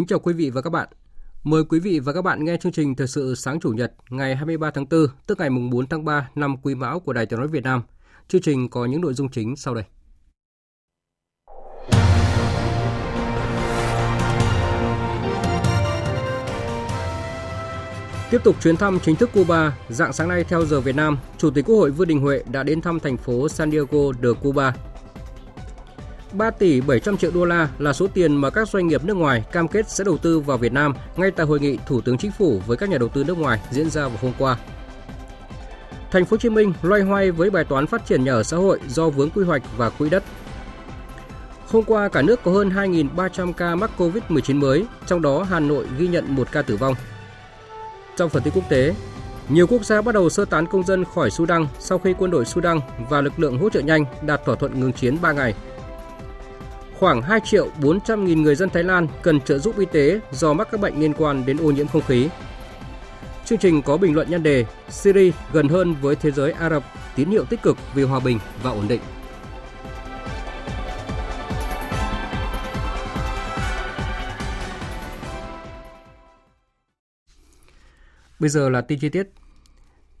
Kính chào quý vị và các bạn. Mời quý vị và các bạn nghe chương trình Thời sự sáng Chủ nhật ngày 23 tháng 4, tức ngày mùng 4 tháng 3 năm Quý Mão của Đài Tiếng nói Việt Nam. Chương trình có những nội dung chính sau đây. Tiếp tục chuyến thăm chính thức Cuba, dạng sáng nay theo giờ Việt Nam, Chủ tịch Quốc hội Vương Đình Huệ đã đến thăm thành phố San Diego de Cuba 3 tỷ 700 triệu đô la là số tiền mà các doanh nghiệp nước ngoài cam kết sẽ đầu tư vào Việt Nam ngay tại hội nghị Thủ tướng Chính phủ với các nhà đầu tư nước ngoài diễn ra vào hôm qua. Thành phố Hồ Chí Minh loay hoay với bài toán phát triển nhà ở xã hội do vướng quy hoạch và quỹ đất. Hôm qua cả nước có hơn 2.300 ca mắc Covid-19 mới, trong đó Hà Nội ghi nhận một ca tử vong. Trong phần tin quốc tế, nhiều quốc gia bắt đầu sơ tán công dân khỏi Sudan sau khi quân đội Sudan và lực lượng hỗ trợ nhanh đạt thỏa thuận ngừng chiến 3 ngày khoảng 2 triệu 400 nghìn người dân Thái Lan cần trợ giúp y tế do mắc các bệnh liên quan đến ô nhiễm không khí. Chương trình có bình luận nhân đề Syria gần hơn với thế giới Ả Rập, tín hiệu tích cực vì hòa bình và ổn định. Bây giờ là tin chi tiết.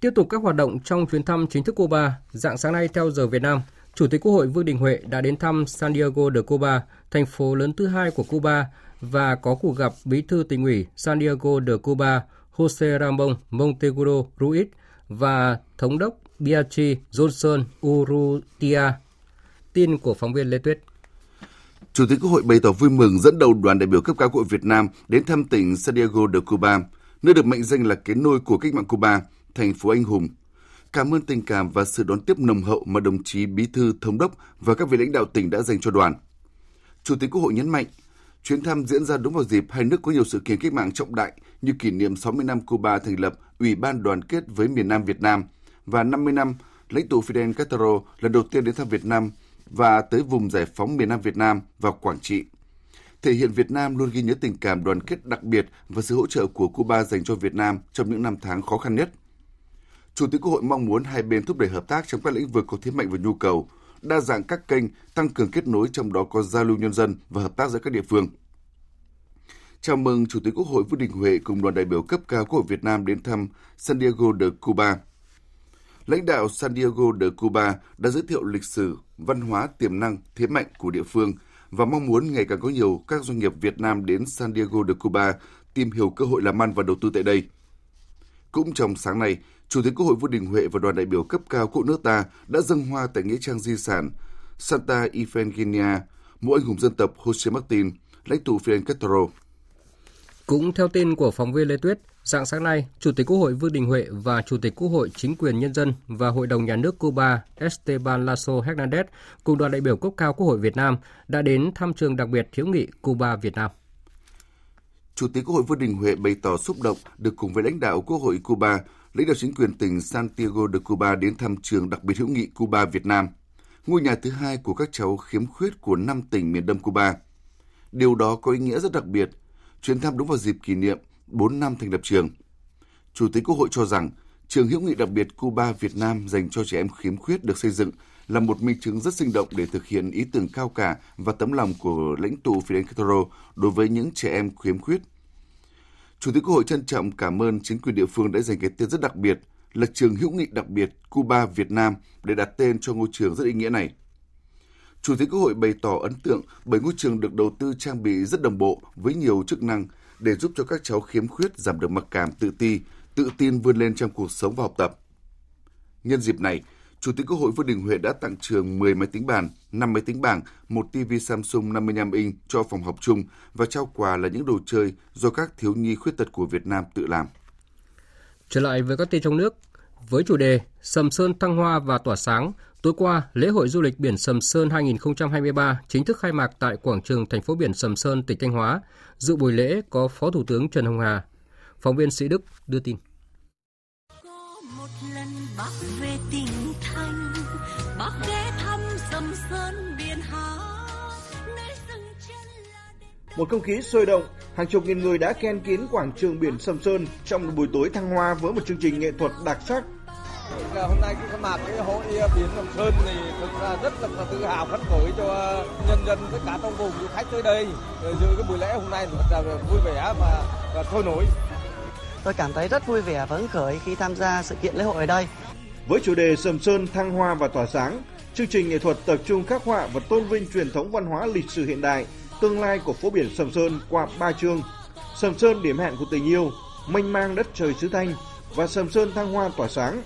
Tiếp tục các hoạt động trong chuyến thăm chính thức Cuba, dạng sáng nay theo giờ Việt Nam – Chủ tịch Quốc hội Vương Đình Huệ đã đến thăm San Diego de Cuba, thành phố lớn thứ hai của Cuba, và có cuộc gặp Bí thư tỉnh ủy San Diego de Cuba Jose Ramon Monteguro Ruiz và Thống đốc Biachi Johnson Urrutia. Tin của phóng viên Lê Tuyết. Chủ tịch Quốc hội bày tỏ vui mừng dẫn đầu đoàn đại biểu cấp cao của Việt Nam đến thăm tỉnh San Diego de Cuba, nơi được mệnh danh là cái nôi của cách mạng Cuba, thành phố anh hùng, cảm ơn tình cảm và sự đón tiếp nồng hậu mà đồng chí Bí thư Thống đốc và các vị lãnh đạo tỉnh đã dành cho đoàn. Chủ tịch Quốc hội nhấn mạnh, chuyến thăm diễn ra đúng vào dịp hai nước có nhiều sự kiện cách mạng trọng đại như kỷ niệm 60 năm Cuba thành lập Ủy ban đoàn kết với miền Nam Việt Nam và 50 năm lãnh tụ Fidel Castro lần đầu tiên đến thăm Việt Nam và tới vùng giải phóng miền Nam Việt Nam và Quảng Trị. Thể hiện Việt Nam luôn ghi nhớ tình cảm đoàn kết đặc biệt và sự hỗ trợ của Cuba dành cho Việt Nam trong những năm tháng khó khăn nhất. Chủ tịch Quốc hội mong muốn hai bên thúc đẩy hợp tác trong các lĩnh vực có thế mạnh và nhu cầu, đa dạng các kênh, tăng cường kết nối trong đó có giao lưu nhân dân và hợp tác giữa các địa phương. Chào mừng Chủ tịch Quốc hội Vương Đình Huệ cùng đoàn đại biểu cấp cao Quốc hội Việt Nam đến thăm San Diego de Cuba. Lãnh đạo San Diego de Cuba đã giới thiệu lịch sử, văn hóa, tiềm năng, thế mạnh của địa phương và mong muốn ngày càng có nhiều các doanh nghiệp Việt Nam đến San Diego de Cuba tìm hiểu cơ hội làm ăn và đầu tư tại đây. Cũng trong sáng nay, Chủ tịch Quốc hội Vương Đình Huệ và đoàn đại biểu cấp cao của nước ta đã dâng hoa tại nghĩa trang di sản Santa Ifigenia, mộ anh hùng dân tộc Jose Martin, lãnh tụ Fidel Castro. Cũng theo tin của phóng viên Lê Tuyết, dạng sáng nay, Chủ tịch Quốc hội Vương Đình Huệ và Chủ tịch Quốc hội Chính quyền Nhân dân và Hội đồng Nhà nước Cuba Esteban Lasso Hernandez cùng đoàn đại biểu cấp cao Quốc hội Việt Nam đã đến thăm trường đặc biệt thiếu nghị Cuba Việt Nam. Chủ tịch Quốc hội Vương Đình Huệ bày tỏ xúc động được cùng với lãnh đạo Quốc hội Cuba lãnh đạo chính quyền tỉnh Santiago de Cuba đến thăm trường đặc biệt hữu nghị Cuba Việt Nam, ngôi nhà thứ hai của các cháu khiếm khuyết của năm tỉnh miền Đông Cuba. Điều đó có ý nghĩa rất đặc biệt. Chuyến thăm đúng vào dịp kỷ niệm 4 năm thành lập trường. Chủ tịch Quốc hội cho rằng trường hữu nghị đặc biệt Cuba Việt Nam dành cho trẻ em khiếm khuyết được xây dựng là một minh chứng rất sinh động để thực hiện ý tưởng cao cả và tấm lòng của lãnh tụ Fidel Castro đối với những trẻ em khiếm khuyết Chủ tịch Quốc hội trân trọng cảm ơn chính quyền địa phương đã dành cái tên rất đặc biệt là trường hữu nghị đặc biệt Cuba Việt Nam để đặt tên cho ngôi trường rất ý nghĩa này. Chủ tịch Quốc hội bày tỏ ấn tượng bởi ngôi trường được đầu tư trang bị rất đồng bộ với nhiều chức năng để giúp cho các cháu khiếm khuyết giảm được mặc cảm tự ti, tự tin vươn lên trong cuộc sống và học tập. Nhân dịp này, Chủ tịch Quốc hội Vương Đình Huệ đã tặng trường 10 máy tính bàn, 5 máy tính bảng, một TV Samsung 55 inch cho phòng học chung và trao quà là những đồ chơi do các thiếu nhi khuyết tật của Việt Nam tự làm. Trở lại với các tin trong nước, với chủ đề Sầm Sơn thăng hoa và tỏa sáng, tối qua, lễ hội du lịch biển Sầm Sơn 2023 chính thức khai mạc tại quảng trường thành phố biển Sầm Sơn, tỉnh Thanh Hóa. Dự buổi lễ có Phó Thủ tướng Trần Hồng Hà. Phóng viên Sĩ Đức đưa tin. Bác ghé thăm Sầm Sơn biển Hà, nơi dừng chân là Một không khí sôi động, hàng chục nghìn người đã ken kín quảng trường biển Sầm Sơn trong một buổi tối thăng hoa với một chương trình nghệ thuật đặc sắc. Hôm nay cái khai mạc cái hội biển Sầm Sơn thì thực ra rất là tự hào phấn khởi cho nhân dân tất cả trong vùng du khách tới đây dự cái buổi lễ hôm nay thật là vui vẻ và, và sôi nổi. Tôi cảm thấy rất vui vẻ phấn khởi khi tham gia sự kiện lễ hội ở đây. Với chủ đề Sầm Sơn thăng hoa và tỏa sáng, chương trình nghệ thuật tập trung khắc họa và tôn vinh truyền thống văn hóa lịch sử hiện đại, tương lai của phố biển Sầm Sơn qua ba chương: Sầm Sơn điểm hẹn của tình yêu, mênh mang đất trời xứ Thanh và Sầm Sơn thăng hoa tỏa sáng.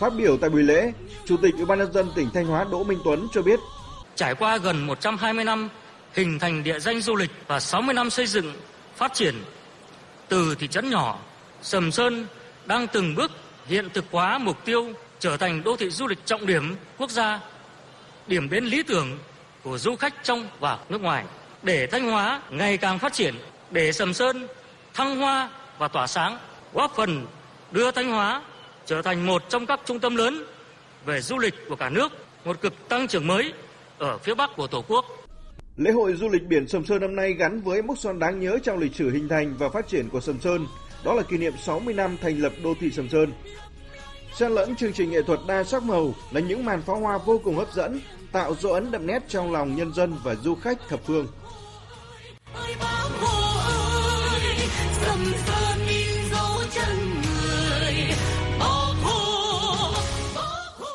Phát biểu tại buổi lễ, Chủ tịch Ủy ban nhân dân tỉnh Thanh Hóa Đỗ Minh Tuấn cho biết, Trải qua gần 120 năm hình thành địa danh du lịch và 60 năm xây dựng, phát triển, từ thị trấn nhỏ, Sầm Sơn đang từng bước hiện thực hóa mục tiêu trở thành đô thị du lịch trọng điểm quốc gia, điểm đến lý tưởng của du khách trong và nước ngoài. Để Thanh Hóa ngày càng phát triển, để Sầm Sơn thăng hoa và tỏa sáng, góp phần đưa Thanh Hóa trở thành một trong các trung tâm lớn về du lịch của cả nước, một cực tăng trưởng mới ở phía Bắc của Tổ quốc. Lễ hội du lịch biển Sầm Sơn năm nay gắn với mốc son đáng nhớ trong lịch sử hình thành và phát triển của Sầm Sơn, đó là kỷ niệm 60 năm thành lập đô thị Sầm Sơn. Xen lẫn chương trình nghệ thuật đa sắc màu là những màn pháo hoa vô cùng hấp dẫn, tạo dấu ấn đậm nét trong lòng nhân dân và du khách thập phương. ơi bác Hồ ơi, Sầm Sơn in dấu chân người, bác Hồ, bác Hồ.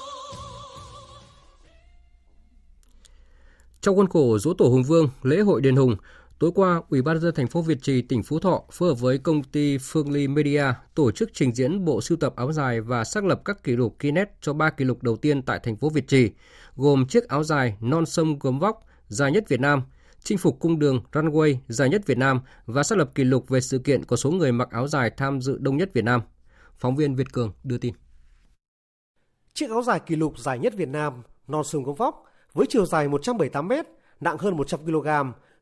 Trong khuôn khổ dỗ tổ Hùng Vương, lễ hội đền Hùng, tối qua, Ủy ban nhân dân thành phố Việt Trì, tỉnh Phú Thọ phối hợp với công ty Phương Ly Media tổ chức trình diễn bộ sưu tập áo dài và xác lập các kỷ lục Guinness cho ba kỷ lục đầu tiên tại thành phố Việt Trì, gồm chiếc áo dài non sông gấm vóc dài nhất Việt Nam, chinh phục cung đường runway dài nhất Việt Nam và xác lập kỷ lục về sự kiện có số người mặc áo dài tham dự đông nhất Việt Nam. Phóng viên Việt Cường đưa tin. Chiếc áo dài kỷ lục dài nhất Việt Nam, non sông gấm vóc, với chiều dài 178 m, nặng hơn 100 kg,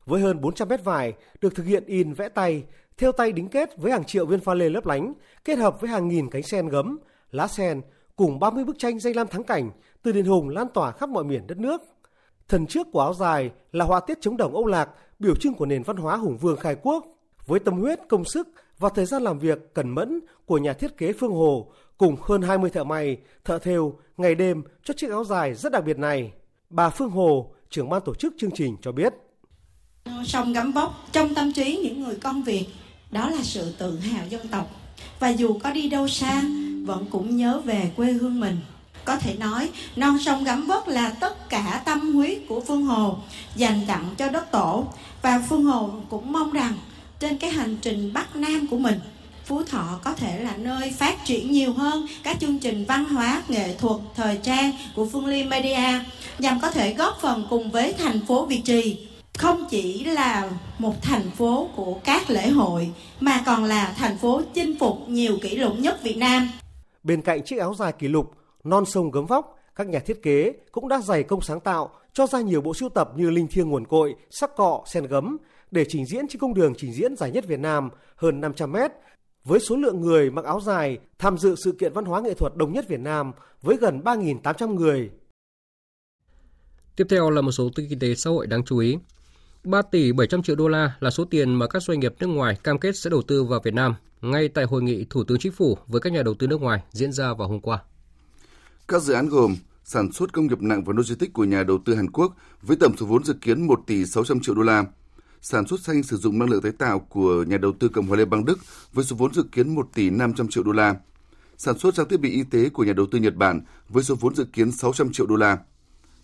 với hơn 400 mét vải, được thực hiện in vẽ tay, theo tay đính kết với hàng triệu viên pha lê lấp lánh, kết hợp với hàng nghìn cánh sen gấm, lá sen, cùng 30 bức tranh danh lam thắng cảnh từ đền Hùng lan tỏa khắp mọi miền đất nước. Thần trước của áo dài là họa tiết chống đồng Âu Lạc, biểu trưng của nền văn hóa hùng vương khai quốc. Với tâm huyết, công sức và thời gian làm việc cẩn mẫn của nhà thiết kế Phương Hồ cùng hơn 20 thợ may, thợ thêu ngày đêm cho chiếc áo dài rất đặc biệt này. Bà Phương Hồ, trưởng ban tổ chức chương trình cho biết. Ờ, sông gấm vóc trong tâm trí những người con Việt đó là sự tự hào dân tộc. Và dù có đi đâu xa vẫn cũng nhớ về quê hương mình. Có thể nói non sông gấm vóc là tất cả tâm huyết của Phương Hồ dành tặng cho đất tổ. Và Phương Hồ cũng mong rằng trên cái hành trình Bắc Nam của mình Phú Thọ có thể là nơi phát triển nhiều hơn các chương trình văn hóa, nghệ thuật, thời trang của Phương Ly Media nhằm có thể góp phần cùng với thành phố Việt Trì không chỉ là một thành phố của các lễ hội mà còn là thành phố chinh phục nhiều kỷ lục nhất Việt Nam. Bên cạnh chiếc áo dài kỷ lục non sông gấm vóc, các nhà thiết kế cũng đã dày công sáng tạo cho ra nhiều bộ sưu tập như linh thiêng nguồn cội, sắc cọ, sen gấm để trình diễn trên cung đường trình diễn dài nhất Việt Nam hơn 500 mét với số lượng người mặc áo dài tham dự sự kiện văn hóa nghệ thuật đông nhất Việt Nam với gần 3.800 người. Tiếp theo là một số tin kinh tế xã hội đáng chú ý. 3 tỷ 700 triệu đô la là số tiền mà các doanh nghiệp nước ngoài cam kết sẽ đầu tư vào Việt Nam ngay tại hội nghị Thủ tướng Chính phủ với các nhà đầu tư nước ngoài diễn ra vào hôm qua. Các dự án gồm sản xuất công nghiệp nặng và logistics của nhà đầu tư Hàn Quốc với tổng số vốn dự kiến 1 tỷ 600 triệu đô la, sản xuất xanh sử dụng năng lượng tái tạo của nhà đầu tư Cộng hòa Liên bang Đức với số vốn dự kiến 1 tỷ 500 triệu đô la, sản xuất trang thiết bị y tế của nhà đầu tư Nhật Bản với số vốn dự kiến 600 triệu đô la.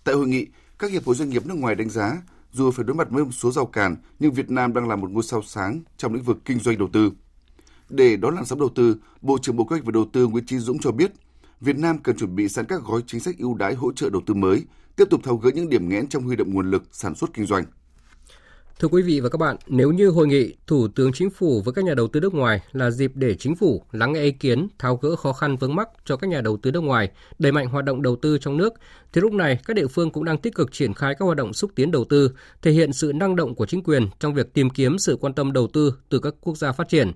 Tại hội nghị, các hiệp hội doanh nghiệp nước ngoài đánh giá dù phải đối mặt với một số rào cản, nhưng Việt Nam đang là một ngôi sao sáng trong lĩnh vực kinh doanh đầu tư. Để đón làn sóng đầu tư, Bộ trưởng Bộ Kế hoạch và Đầu tư Nguyễn Chí Dũng cho biết, Việt Nam cần chuẩn bị sẵn các gói chính sách ưu đãi hỗ trợ đầu tư mới, tiếp tục tháo gỡ những điểm nghẽn trong huy động nguồn lực sản xuất kinh doanh. Thưa quý vị và các bạn, nếu như hội nghị Thủ tướng Chính phủ với các nhà đầu tư nước ngoài là dịp để chính phủ lắng nghe ý kiến, tháo gỡ khó khăn vướng mắc cho các nhà đầu tư nước ngoài, đẩy mạnh hoạt động đầu tư trong nước, thì lúc này các địa phương cũng đang tích cực triển khai các hoạt động xúc tiến đầu tư, thể hiện sự năng động của chính quyền trong việc tìm kiếm sự quan tâm đầu tư từ các quốc gia phát triển.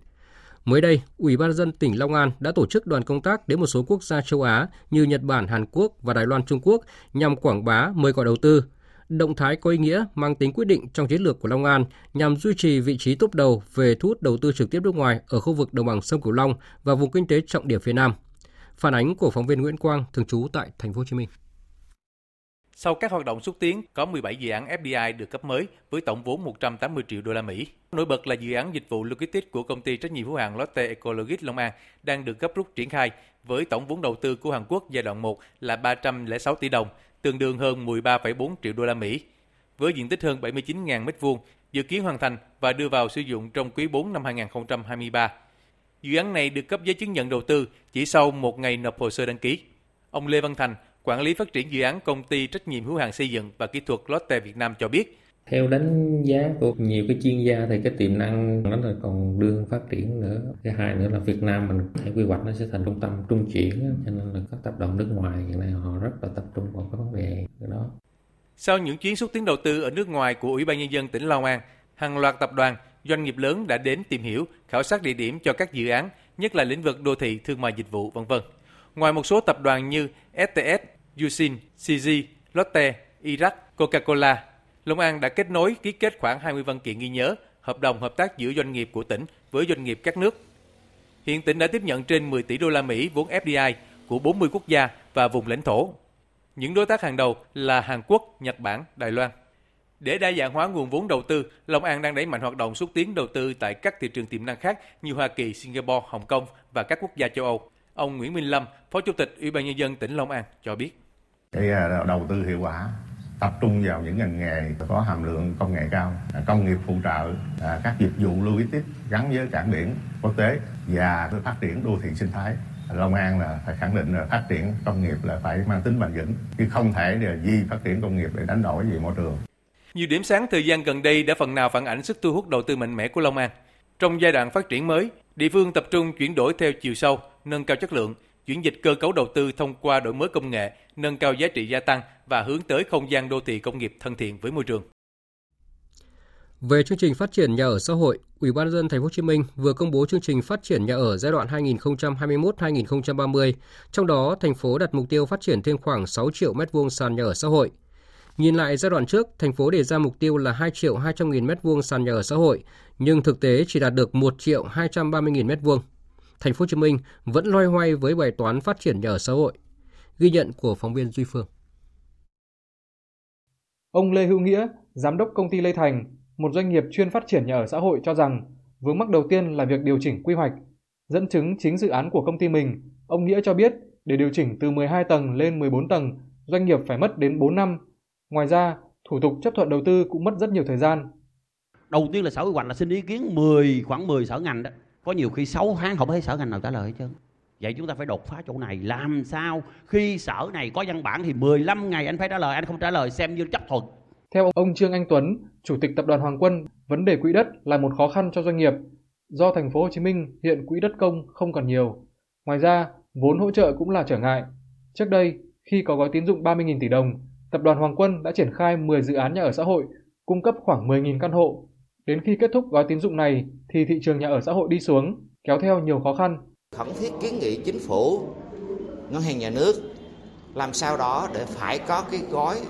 Mới đây, Ủy ban dân tỉnh Long An đã tổ chức đoàn công tác đến một số quốc gia châu Á như Nhật Bản, Hàn Quốc và Đài Loan Trung Quốc nhằm quảng bá mời gọi đầu tư, động thái có ý nghĩa mang tính quyết định trong chiến lược của Long An nhằm duy trì vị trí top đầu về thu hút đầu tư trực tiếp nước ngoài ở khu vực đồng bằng sông Cửu Long và vùng kinh tế trọng điểm phía Nam. Phản ánh của phóng viên Nguyễn Quang thường trú tại thành phố Hồ Chí Minh. Sau các hoạt động xúc tiến, có 17 dự án FDI được cấp mới với tổng vốn 180 triệu đô la Mỹ. Nổi bật là dự án dịch vụ logistics của công ty trách nhiệm hữu hạn Lotte Ecologics Long An đang được gấp rút triển khai với tổng vốn đầu tư của Hàn Quốc giai đoạn 1 là 306 tỷ đồng, tương đương hơn 13,4 triệu đô la Mỹ. Với diện tích hơn 79.000 m2, dự kiến hoàn thành và đưa vào sử dụng trong quý 4 năm 2023. Dự án này được cấp giấy chứng nhận đầu tư chỉ sau một ngày nộp hồ sơ đăng ký. Ông Lê Văn Thành, quản lý phát triển dự án công ty trách nhiệm hữu hạn xây dựng và kỹ thuật Lotte Việt Nam cho biết, theo đánh giá của nhiều cái chuyên gia thì cái tiềm năng nó là còn đương phát triển nữa. Cái hai nữa là Việt Nam mình thể quy hoạch nó sẽ thành trung tâm trung chuyển cho nên là các tập đoàn nước ngoài hiện nay họ rất là tập trung vào cái vấn đề đó. Sau những chuyến xúc tiến đầu tư ở nước ngoài của Ủy ban nhân dân tỉnh Long An hàng loạt tập đoàn doanh nghiệp lớn đã đến tìm hiểu khảo sát địa điểm cho các dự án nhất là lĩnh vực đô thị thương mại dịch vụ vân vân. Ngoài một số tập đoàn như STS, Usin, CG, Lotte, Iraq, Coca-Cola Long An đã kết nối ký kết khoảng 20 văn kiện ghi nhớ, hợp đồng hợp tác giữa doanh nghiệp của tỉnh với doanh nghiệp các nước. Hiện tỉnh đã tiếp nhận trên 10 tỷ đô la Mỹ vốn FDI của 40 quốc gia và vùng lãnh thổ. Những đối tác hàng đầu là Hàn Quốc, Nhật Bản, Đài Loan. Để đa dạng hóa nguồn vốn đầu tư, Long An đang đẩy mạnh hoạt động xúc tiến đầu tư tại các thị trường tiềm năng khác như Hoa Kỳ, Singapore, Hồng Kông và các quốc gia châu Âu. Ông Nguyễn Minh Lâm, Phó Chủ tịch Ủy ban nhân dân tỉnh Long An cho biết. Cái ờ, đầu tư hiệu quả tập trung vào những ngành nghề có hàm lượng công nghệ cao, à, công nghiệp phụ trợ, à, các dịch vụ logistics gắn với cảng biển quốc tế và phát triển đô thị sinh thái. Long An là phải khẳng định là phát triển công nghiệp là phải mang tính bền vững, chứ không thể là di phát triển công nghiệp để đánh đổi về môi trường. Nhiều điểm sáng thời gian gần đây đã phần nào phản ảnh sức thu hút đầu tư mạnh mẽ của Long An. Trong giai đoạn phát triển mới, địa phương tập trung chuyển đổi theo chiều sâu, nâng cao chất lượng, chuyển dịch cơ cấu đầu tư thông qua đổi mới công nghệ, nâng cao giá trị gia tăng và hướng tới không gian đô thị công nghiệp thân thiện với môi trường. Về chương trình phát triển nhà ở xã hội, Ủy ban dân thành phố Hồ Chí Minh vừa công bố chương trình phát triển nhà ở giai đoạn 2021-2030, trong đó thành phố đặt mục tiêu phát triển thêm khoảng 6 triệu mét vuông sàn nhà ở xã hội. Nhìn lại giai đoạn trước, thành phố đề ra mục tiêu là 2 triệu 200 nghìn mét vuông sàn nhà ở xã hội, nhưng thực tế chỉ đạt được 1 triệu 230 nghìn mét vuông thành phố Hồ Chí Minh vẫn loay hoay với bài toán phát triển nhà ở xã hội. Ghi nhận của phóng viên Duy Phương. Ông Lê Hữu Nghĩa, giám đốc công ty Lê Thành, một doanh nghiệp chuyên phát triển nhà ở xã hội cho rằng vướng mắc đầu tiên là việc điều chỉnh quy hoạch. Dẫn chứng chính dự án của công ty mình, ông Nghĩa cho biết để điều chỉnh từ 12 tầng lên 14 tầng, doanh nghiệp phải mất đến 4 năm. Ngoài ra, thủ tục chấp thuận đầu tư cũng mất rất nhiều thời gian. Đầu tiên là sở quy hoạch là xin ý kiến 10 khoảng 10 sở ngành đó có nhiều khi 6 tháng không thấy sở ngành nào trả lời hết trơn vậy chúng ta phải đột phá chỗ này. Làm sao khi sở này có văn bản thì 15 ngày anh phải trả lời anh không trả lời xem như chấp thuận. Theo ông Trương Anh Tuấn chủ tịch tập đoàn Hoàng Quân vấn đề quỹ đất là một khó khăn cho doanh nghiệp. Do thành phố Hồ Chí Minh hiện quỹ đất công không còn nhiều. Ngoài ra vốn hỗ trợ cũng là trở ngại. Trước đây khi có gói tín dụng 30.000 tỷ đồng tập đoàn Hoàng Quân đã triển khai 10 dự án nhà ở xã hội cung cấp khoảng 10.000 căn hộ. Đến khi kết thúc gói tín dụng này thì thị trường nhà ở xã hội đi xuống, kéo theo nhiều khó khăn. Khẩn thiết kiến nghị chính phủ, ngân hàng nhà nước làm sao đó để phải có cái gói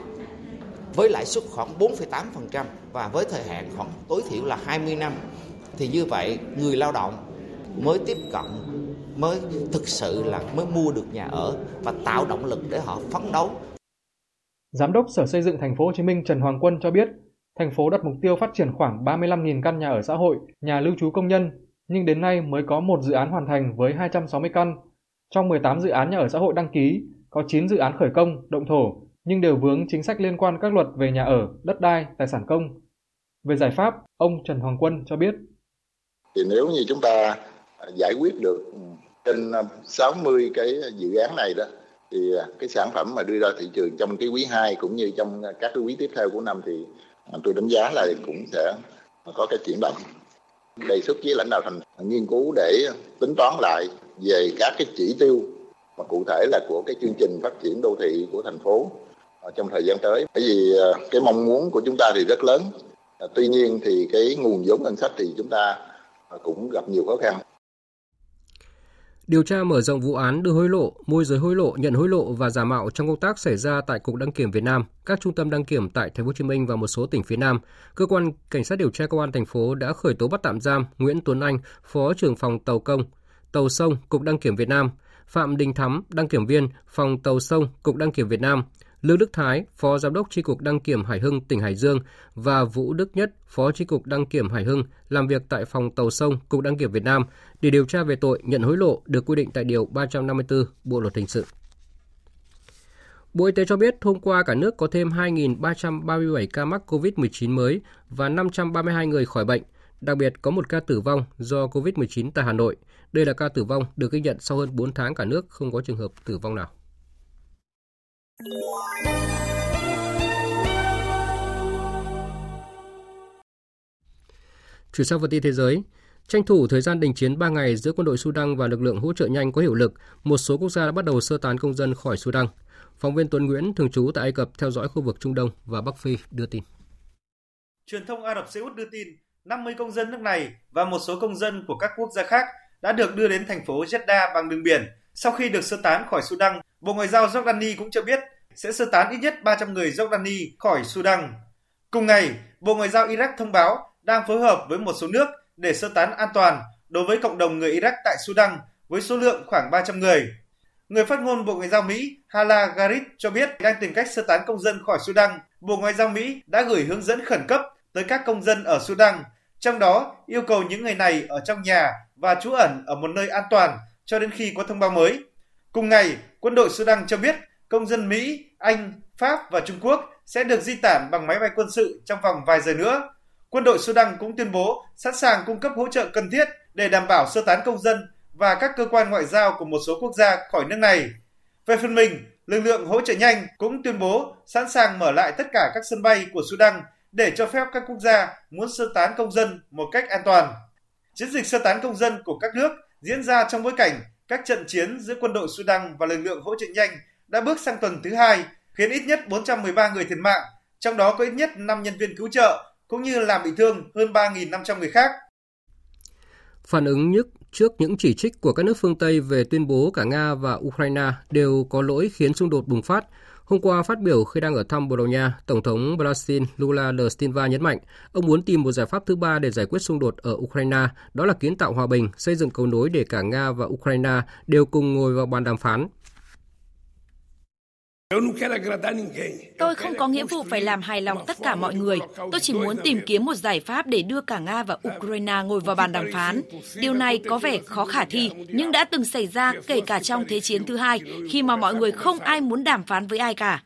với lãi suất khoảng 4,8% và với thời hạn khoảng tối thiểu là 20 năm thì như vậy người lao động mới tiếp cận mới thực sự là mới mua được nhà ở và tạo động lực để họ phấn đấu. Giám đốc Sở Xây dựng Thành phố Hồ Chí Minh Trần Hoàng Quân cho biết, thành phố đặt mục tiêu phát triển khoảng 35.000 căn nhà ở xã hội, nhà lưu trú công nhân, nhưng đến nay mới có một dự án hoàn thành với 260 căn. Trong 18 dự án nhà ở xã hội đăng ký, có 9 dự án khởi công, động thổ, nhưng đều vướng chính sách liên quan các luật về nhà ở, đất đai, tài sản công. Về giải pháp, ông Trần Hoàng Quân cho biết. Thì nếu như chúng ta giải quyết được Trên 60 cái dự án này đó thì cái sản phẩm mà đưa ra thị trường trong cái quý 2 cũng như trong các cái quý tiếp theo của năm thì tôi đánh giá là cũng sẽ có cái chuyển động đề xuất với lãnh đạo thành nghiên cứu để tính toán lại về các cái chỉ tiêu mà cụ thể là của cái chương trình phát triển đô thị của thành phố ờ, trong thời gian tới. Bởi vì ờ, cái mong muốn của chúng ta thì rất lớn. Ờ, tuy nhiên thì cái nguồn vốn ngân sách thì chúng ta cũng gặp nhiều khó khăn. Điều tra mở rộng vụ án đưa hối lộ, môi giới hối lộ, nhận hối lộ và giả mạo trong công tác xảy ra tại Cục Đăng kiểm Việt Nam, các trung tâm đăng kiểm tại Thành phố Hồ Chí Minh và một số tỉnh phía Nam. Cơ quan cảnh sát điều tra công an thành phố đã khởi tố bắt tạm giam Nguyễn Tuấn Anh, Phó trưởng phòng tàu công, tàu sông Cục Đăng kiểm Việt Nam, Phạm Đình Thắm, đăng kiểm viên, phòng tàu sông Cục Đăng kiểm Việt Nam, Lưu Đức Thái, Phó Giám đốc tri cục Đăng kiểm Hải Hưng, tỉnh Hải Dương và Vũ Đức Nhất, Phó tri cục Đăng kiểm Hải Hưng làm việc tại phòng tàu sông Cục Đăng kiểm Việt Nam để điều tra về tội nhận hối lộ được quy định tại Điều 354 Bộ Luật Hình sự. Bộ Y tế cho biết hôm qua cả nước có thêm 2.337 ca mắc COVID-19 mới và 532 người khỏi bệnh. Đặc biệt có một ca tử vong do COVID-19 tại Hà Nội. Đây là ca tử vong được ghi nhận sau hơn 4 tháng cả nước không có trường hợp tử vong nào. Chuyển sang phần tin thế giới, tranh thủ thời gian đình chiến 3 ngày giữa quân đội Sudan và lực lượng hỗ trợ nhanh có hiệu lực, một số quốc gia đã bắt đầu sơ tán công dân khỏi Sudan. Phóng viên Tuấn Nguyễn thường trú tại Ai Cập theo dõi khu vực Trung Đông và Bắc Phi đưa tin. Truyền thông Ả Rập Xê Út đưa tin 50 công dân nước này và một số công dân của các quốc gia khác đã được đưa đến thành phố Jeddah bằng đường biển sau khi được sơ tán khỏi Sudan. Bộ Ngoại giao Jordani cũng cho biết sẽ sơ tán ít nhất 300 người Jordani khỏi Sudan. Cùng ngày, Bộ Ngoại giao Iraq thông báo đang phối hợp với một số nước để sơ tán an toàn đối với cộng đồng người Iraq tại Sudan với số lượng khoảng 300 người. Người phát ngôn Bộ Ngoại giao Mỹ Hala Garit cho biết đang tìm cách sơ tán công dân khỏi Sudan. Bộ Ngoại giao Mỹ đã gửi hướng dẫn khẩn cấp tới các công dân ở Sudan, trong đó yêu cầu những người này ở trong nhà và trú ẩn ở một nơi an toàn cho đến khi có thông báo mới. Cùng ngày, quân đội Sudan cho biết công dân Mỹ, Anh, Pháp và Trung Quốc sẽ được di tản bằng máy bay quân sự trong vòng vài giờ nữa. Quân đội Sudan cũng tuyên bố sẵn sàng cung cấp hỗ trợ cần thiết để đảm bảo sơ tán công dân và các cơ quan ngoại giao của một số quốc gia khỏi nước này. Về phần mình, lực lượng hỗ trợ nhanh cũng tuyên bố sẵn sàng mở lại tất cả các sân bay của Sudan để cho phép các quốc gia muốn sơ tán công dân một cách an toàn. Chiến dịch sơ tán công dân của các nước diễn ra trong bối cảnh các trận chiến giữa quân đội Sudan và lực lượng hỗ trợ nhanh đã bước sang tuần thứ hai, khiến ít nhất 413 người thiệt mạng, trong đó có ít nhất 5 nhân viên cứu trợ, cũng như làm bị thương hơn 3.500 người khác. Phản ứng nhất trước những chỉ trích của các nước phương Tây về tuyên bố cả Nga và Ukraine đều có lỗi khiến xung đột bùng phát, Hôm qua phát biểu khi đang ở thăm Bồ Đào Nha, Tổng thống Brazil Lula da Silva nhấn mạnh ông muốn tìm một giải pháp thứ ba để giải quyết xung đột ở Ukraine, đó là kiến tạo hòa bình, xây dựng cầu nối để cả Nga và Ukraine đều cùng ngồi vào bàn đàm phán. Tôi không có nghĩa vụ phải làm hài lòng tất cả mọi người. Tôi chỉ muốn tìm kiếm một giải pháp để đưa cả Nga và Ukraine ngồi vào bàn đàm phán. Điều này có vẻ khó khả thi, nhưng đã từng xảy ra kể cả trong Thế chiến thứ hai, khi mà mọi người không ai muốn đàm phán với ai cả.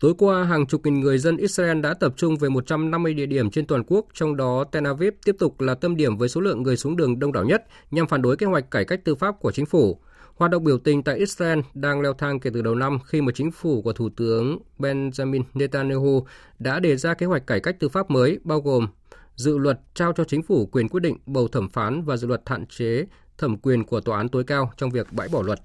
Tối qua, hàng chục nghìn người dân Israel đã tập trung về 150 địa điểm trên toàn quốc, trong đó Tel Aviv tiếp tục là tâm điểm với số lượng người xuống đường đông đảo nhất nhằm phản đối kế hoạch cải cách tư pháp của chính phủ. Hoạt động biểu tình tại Israel đang leo thang kể từ đầu năm khi mà chính phủ của Thủ tướng Benjamin Netanyahu đã đề ra kế hoạch cải cách tư pháp mới, bao gồm dự luật trao cho chính phủ quyền quyết định bầu thẩm phán và dự luật hạn chế thẩm quyền của tòa án tối cao trong việc bãi bỏ luật.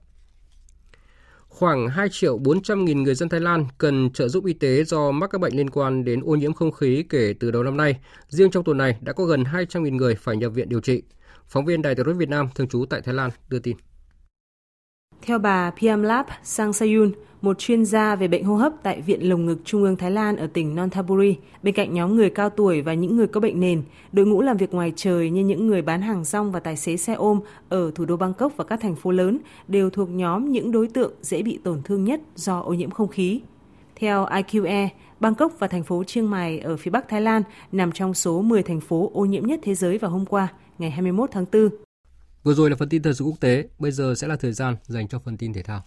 Khoảng 2 triệu 400 nghìn người dân Thái Lan cần trợ giúp y tế do mắc các bệnh liên quan đến ô nhiễm không khí kể từ đầu năm nay. Riêng trong tuần này đã có gần 200 nghìn người phải nhập viện điều trị. Phóng viên Đài tiếng Việt Nam, thường trú tại Thái Lan, đưa tin. Theo bà Piamlap Sangsayun, một chuyên gia về bệnh hô hấp tại Viện Lồng ngực Trung ương Thái Lan ở tỉnh Nonthaburi, bên cạnh nhóm người cao tuổi và những người có bệnh nền, đội ngũ làm việc ngoài trời như những người bán hàng rong và tài xế xe ôm ở thủ đô Bangkok và các thành phố lớn đều thuộc nhóm những đối tượng dễ bị tổn thương nhất do ô nhiễm không khí. Theo IQE, Bangkok và thành phố Chiang Mai ở phía Bắc Thái Lan nằm trong số 10 thành phố ô nhiễm nhất thế giới vào hôm qua, ngày 21 tháng 4. Vừa rồi là phần tin thời sự quốc tế, bây giờ sẽ là thời gian dành cho phần tin thể thao.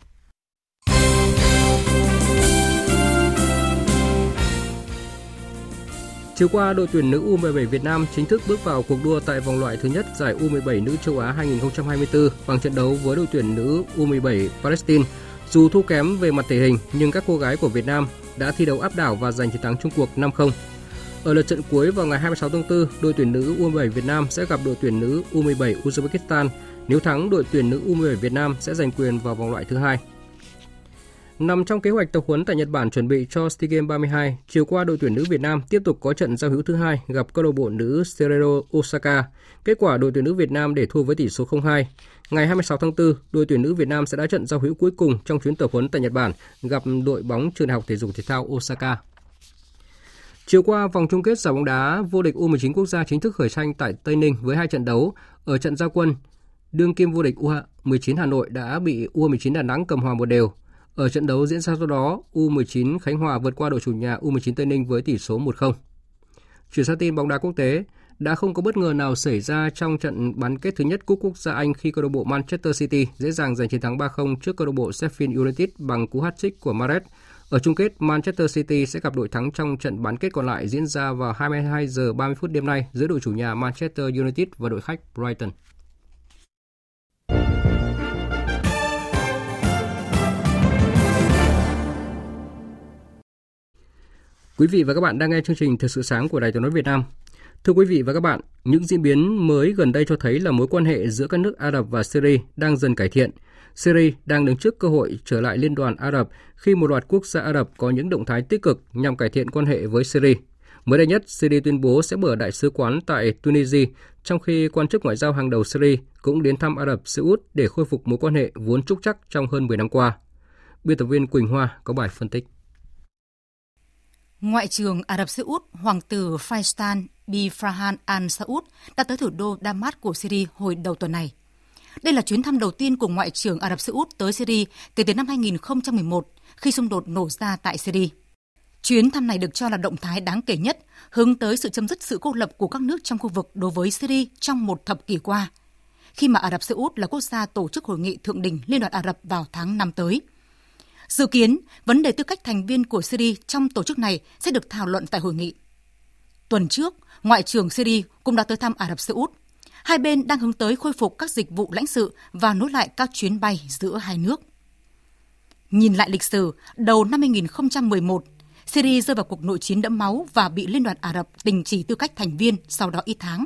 Chiều qua, đội tuyển nữ U17 Việt Nam chính thức bước vào cuộc đua tại vòng loại thứ nhất giải U17 nữ châu Á 2024 bằng trận đấu với đội tuyển nữ U17 Palestine. Dù thua kém về mặt thể hình, nhưng các cô gái của Việt Nam đã thi đấu áp đảo và giành chiến thắng chung cuộc 5-0. Ở lượt trận cuối vào ngày 26 tháng 4, đội tuyển nữ U17 Việt Nam sẽ gặp đội tuyển nữ U17 Uzbekistan. Nếu thắng, đội tuyển nữ U17 Việt Nam sẽ giành quyền vào vòng loại thứ hai. Nằm trong kế hoạch tập huấn tại Nhật Bản chuẩn bị cho SEA Games 32, chiều qua đội tuyển nữ Việt Nam tiếp tục có trận giao hữu thứ hai gặp câu lạc bộ nữ Serero Osaka. Kết quả đội tuyển nữ Việt Nam để thua với tỷ số 0-2. Ngày 26 tháng 4, đội tuyển nữ Việt Nam sẽ đá trận giao hữu cuối cùng trong chuyến tập huấn tại Nhật Bản gặp đội bóng trường đại học thể dục thể thao Osaka. Chiều qua, vòng chung kết giải bóng đá vô địch U19 quốc gia chính thức khởi tranh tại Tây Ninh với hai trận đấu. Ở trận giao quân, đương kim vô địch U19 Hà Nội đã bị U19 Đà Nẵng cầm hòa một đều. Ở trận đấu diễn ra sau đó, U19 Khánh Hòa vượt qua đội chủ nhà U19 Tây Ninh với tỷ số 1-0. Chuyển sang tin bóng đá quốc tế, đã không có bất ngờ nào xảy ra trong trận bán kết thứ nhất Cúp Quốc gia Anh khi câu lạc bộ Manchester City dễ dàng giành chiến thắng 3-0 trước câu lạc bộ Sheffield United bằng cú hat-trick của Mares ở chung kết, Manchester City sẽ gặp đội thắng trong trận bán kết còn lại diễn ra vào 22 giờ 30 phút đêm nay giữa đội chủ nhà Manchester United và đội khách Brighton. Quý vị và các bạn đang nghe chương trình Thật sự sáng của Đài Tiếng nói Việt Nam. Thưa quý vị và các bạn, những diễn biến mới gần đây cho thấy là mối quan hệ giữa các nước Ả Rập và Syria đang dần cải thiện. Syria đang đứng trước cơ hội trở lại Liên đoàn Ả Rập khi một loạt quốc gia Ả Rập có những động thái tích cực nhằm cải thiện quan hệ với Syria. Mới đây nhất, Syria tuyên bố sẽ mở đại sứ quán tại Tunisia, trong khi quan chức ngoại giao hàng đầu Syria cũng đến thăm Ả Rập Xê Út để khôi phục mối quan hệ vốn trúc chắc trong hơn 10 năm qua. Biên tập viên Quỳnh Hoa có bài phân tích. Ngoại trưởng Ả Rập Xê Út Hoàng tử Faisal bin Farhan Al Saud đã tới thủ đô Damas của Syria hồi đầu tuần này. Đây là chuyến thăm đầu tiên của Ngoại trưởng Ả Rập Xê Út tới Syria kể từ năm 2011 khi xung đột nổ ra tại Syria. Chuyến thăm này được cho là động thái đáng kể nhất hướng tới sự chấm dứt sự cô lập của các nước trong khu vực đối với Syria trong một thập kỷ qua, khi mà Ả Rập Xê Út là quốc gia tổ chức hội nghị thượng đỉnh Liên đoàn Ả Rập vào tháng năm tới – Dự kiến, vấn đề tư cách thành viên của Syria trong tổ chức này sẽ được thảo luận tại hội nghị. Tuần trước, Ngoại trưởng Syria cũng đã tới thăm Ả Rập Xê Út. Hai bên đang hướng tới khôi phục các dịch vụ lãnh sự và nối lại các chuyến bay giữa hai nước. Nhìn lại lịch sử, đầu năm 2011, Syria rơi vào cuộc nội chiến đẫm máu và bị Liên đoàn Ả Rập đình chỉ tư cách thành viên sau đó ít tháng.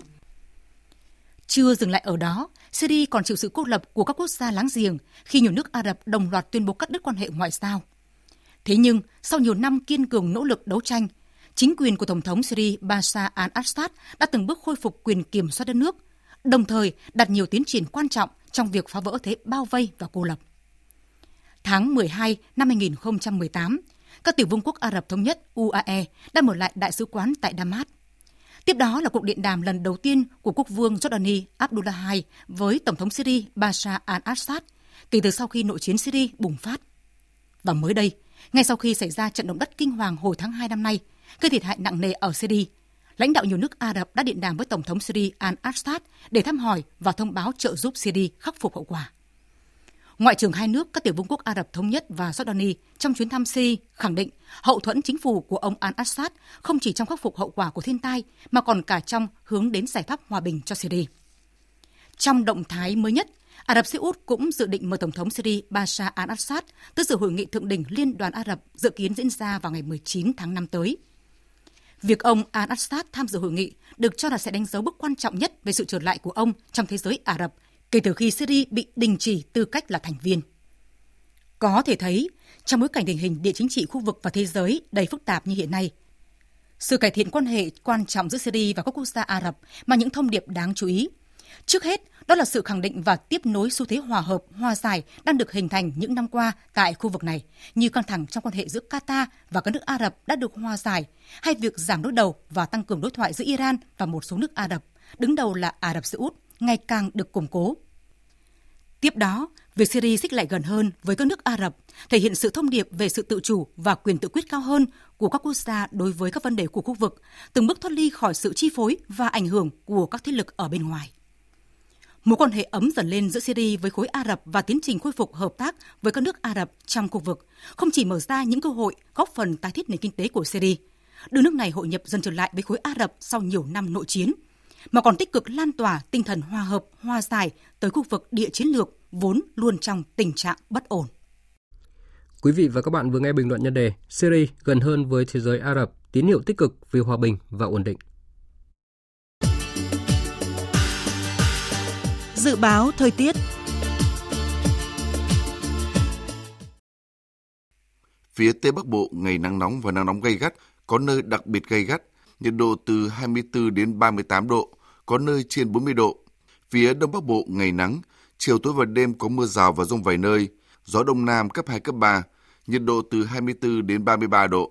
Chưa dừng lại ở đó, Syria còn chịu sự cô lập của các quốc gia láng giềng khi nhiều nước Ả Rập đồng loạt tuyên bố cắt đứt quan hệ ngoại giao. Thế nhưng, sau nhiều năm kiên cường nỗ lực đấu tranh, chính quyền của Tổng thống Syria Bashar al-Assad đã từng bước khôi phục quyền kiểm soát đất nước, đồng thời đạt nhiều tiến triển quan trọng trong việc phá vỡ thế bao vây và cô lập. Tháng 12 năm 2018, các tiểu vương quốc Ả Rập Thống Nhất UAE đã mở lại đại sứ quán tại Damas. Tiếp đó là cuộc điện đàm lần đầu tiên của quốc vương Jordani Abdullah II với Tổng thống Syria Bashar al-Assad kể từ sau khi nội chiến Syria bùng phát. Và mới đây, ngay sau khi xảy ra trận động đất kinh hoàng hồi tháng 2 năm nay, gây thiệt hại nặng nề ở Syria, lãnh đạo nhiều nước Ả Rập đã điện đàm với Tổng thống Syria al-Assad để thăm hỏi và thông báo trợ giúp Syria khắc phục hậu quả. Ngoại trưởng hai nước các tiểu vương quốc Ả Rập Thống Nhất và Jordani trong chuyến thăm Syria khẳng định hậu thuẫn chính phủ của ông al-Assad không chỉ trong khắc phục hậu quả của thiên tai mà còn cả trong hướng đến giải pháp hòa bình cho Syria. Trong động thái mới nhất, Ả Rập Xê Út cũng dự định mời Tổng thống Syria Bashar al-Assad tới dự hội nghị thượng đỉnh Liên đoàn Ả Rập dự kiến diễn ra vào ngày 19 tháng 5 tới. Việc ông al-Assad tham dự hội nghị được cho là sẽ đánh dấu bước quan trọng nhất về sự trở lại của ông trong thế giới Ả Rập kể từ khi Syria bị đình chỉ tư cách là thành viên. Có thể thấy, trong bối cảnh tình hình địa chính trị khu vực và thế giới đầy phức tạp như hiện nay, sự cải thiện quan hệ quan trọng giữa Syria và các quốc gia Ả Rập mà những thông điệp đáng chú ý. Trước hết, đó là sự khẳng định và tiếp nối xu thế hòa hợp, hòa giải đang được hình thành những năm qua tại khu vực này, như căng thẳng trong quan hệ giữa Qatar và các nước Ả Rập đã được hòa giải, hay việc giảm đối đầu và tăng cường đối thoại giữa Iran và một số nước Ả Rập, đứng đầu là Ả Rập Xê Út, ngày càng được củng cố. Tiếp đó, việc Syria xích lại gần hơn với các nước Ả Rập thể hiện sự thông điệp về sự tự chủ và quyền tự quyết cao hơn của các quốc gia đối với các vấn đề của khu vực, từng bước thoát ly khỏi sự chi phối và ảnh hưởng của các thế lực ở bên ngoài. Mối quan hệ ấm dần lên giữa Syria với khối Ả Rập và tiến trình khôi phục hợp tác với các nước Ả Rập trong khu vực không chỉ mở ra những cơ hội góp phần tái thiết nền kinh tế của Syria, đưa nước này hội nhập dần trở lại với khối Ả Rập sau nhiều năm nội chiến, mà còn tích cực lan tỏa tinh thần hòa hợp, hòa giải tới khu vực địa chiến lược vốn luôn trong tình trạng bất ổn. Quý vị và các bạn vừa nghe bình luận nhân đề Syria gần hơn với thế giới Ả Rập, tín hiệu tích cực vì hòa bình và ổn định. Dự báo thời tiết Phía Tây Bắc Bộ ngày nắng nóng và nắng nóng gay gắt, có nơi đặc biệt gay gắt, nhiệt độ từ 24 đến 38 độ, có nơi trên 40 độ. Phía Đông Bắc Bộ ngày nắng, chiều tối và đêm có mưa rào và rông vài nơi, gió Đông Nam cấp 2, cấp 3, nhiệt độ từ 24 đến 33 độ.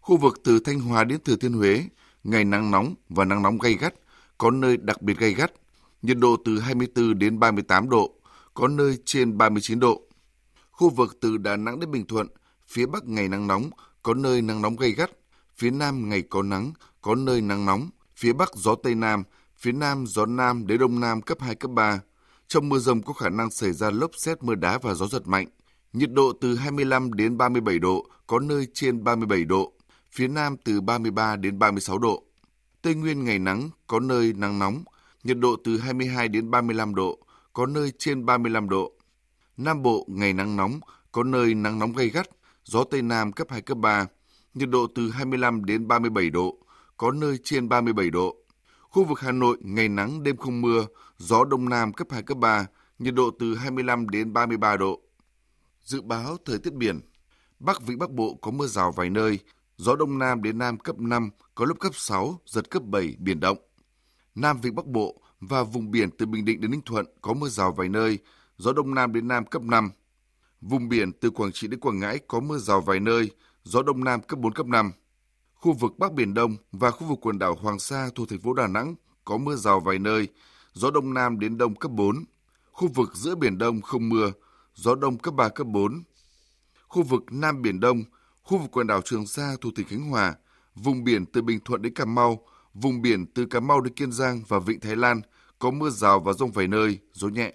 Khu vực từ Thanh Hóa đến Thừa Thiên Huế, ngày nắng nóng và nắng nóng gay gắt, có nơi đặc biệt gay gắt, nhiệt độ từ 24 đến 38 độ, có nơi trên 39 độ. Khu vực từ Đà Nẵng đến Bình Thuận, phía Bắc ngày nắng nóng, có nơi nắng nóng gay gắt, phía Nam ngày có nắng, có nơi nắng nóng, phía Bắc gió Tây Nam, phía Nam gió Nam đến Đông Nam cấp 2, cấp 3. Trong mưa rông có khả năng xảy ra lốc xét mưa đá và gió giật mạnh. Nhiệt độ từ 25 đến 37 độ, có nơi trên 37 độ. Phía Nam từ 33 đến 36 độ. Tây Nguyên ngày nắng, có nơi nắng nóng. Nhiệt độ từ 22 đến 35 độ, có nơi trên 35 độ. Nam Bộ ngày nắng nóng, có nơi nắng nóng gay gắt, gió Tây Nam cấp 2, cấp 3. Nhiệt độ từ 25 đến 37 độ, có nơi trên 37 độ. Khu vực Hà Nội ngày nắng đêm không mưa, gió Đông Nam cấp 2, cấp 3, nhiệt độ từ 25 đến 33 độ. Dự báo thời tiết biển. Bắc Vịnh Bắc Bộ có mưa rào vài nơi, gió Đông Nam đến Nam cấp 5, có lúc cấp 6, giật cấp 7, biển động. Nam Vịnh Bắc Bộ và vùng biển từ Bình Định đến Ninh Thuận có mưa rào vài nơi, gió Đông Nam đến Nam cấp 5. Vùng biển từ Quảng Trị đến Quảng Ngãi có mưa rào vài nơi, gió Đông Nam cấp 4, cấp 5. Khu vực Bắc Biển Đông và khu vực quần đảo Hoàng Sa thuộc thành phố Đà Nẵng có mưa rào vài nơi, gió Đông Nam đến Đông cấp 4. Khu vực giữa Biển Đông không mưa, gió Đông cấp 3, cấp 4. Khu vực Nam Biển Đông, khu vực quần đảo Trường Sa thuộc tỉnh Khánh Hòa, vùng biển từ Bình Thuận đến Cà Mau, vùng biển từ Cà Mau đến Kiên Giang và Vịnh Thái Lan có mưa rào và rông vài nơi, gió nhẹ.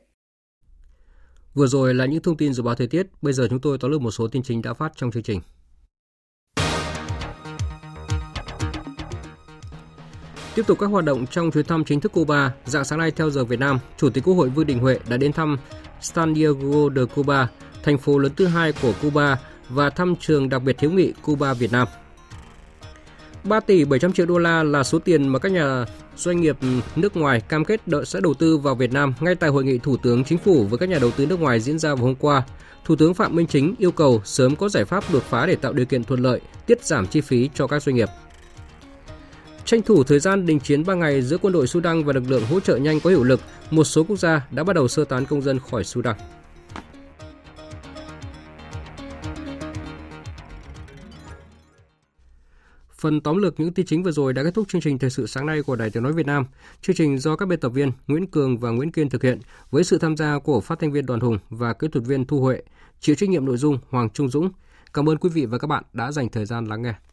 Vừa rồi là những thông tin dự báo thời tiết, bây giờ chúng tôi tóm lược một số tin chính đã phát trong chương trình. Tiếp tục các hoạt động trong chuyến thăm chính thức Cuba, dạng sáng nay theo giờ Việt Nam, Chủ tịch Quốc hội Vương Đình Huệ đã đến thăm San Diego de Cuba, thành phố lớn thứ hai của Cuba và thăm trường đặc biệt thiếu nghị Cuba Việt Nam. 3 tỷ 700 triệu đô la là số tiền mà các nhà doanh nghiệp nước ngoài cam kết đợi sẽ đầu tư vào Việt Nam ngay tại hội nghị Thủ tướng Chính phủ với các nhà đầu tư nước ngoài diễn ra vào hôm qua. Thủ tướng Phạm Minh Chính yêu cầu sớm có giải pháp đột phá để tạo điều kiện thuận lợi, tiết giảm chi phí cho các doanh nghiệp. Tranh thủ thời gian đình chiến 3 ngày giữa quân đội Sudan và lực lượng hỗ trợ nhanh có hiệu lực, một số quốc gia đã bắt đầu sơ tán công dân khỏi Sudan. Phần tóm lược những tin chính vừa rồi đã kết thúc chương trình thời sự sáng nay của Đài Tiếng nói Việt Nam. Chương trình do các biên tập viên Nguyễn Cường và Nguyễn Kiên thực hiện với sự tham gia của phát thanh viên Đoàn Hùng và kỹ thuật viên Thu Huệ, chịu trách nhiệm nội dung Hoàng Trung Dũng. Cảm ơn quý vị và các bạn đã dành thời gian lắng nghe.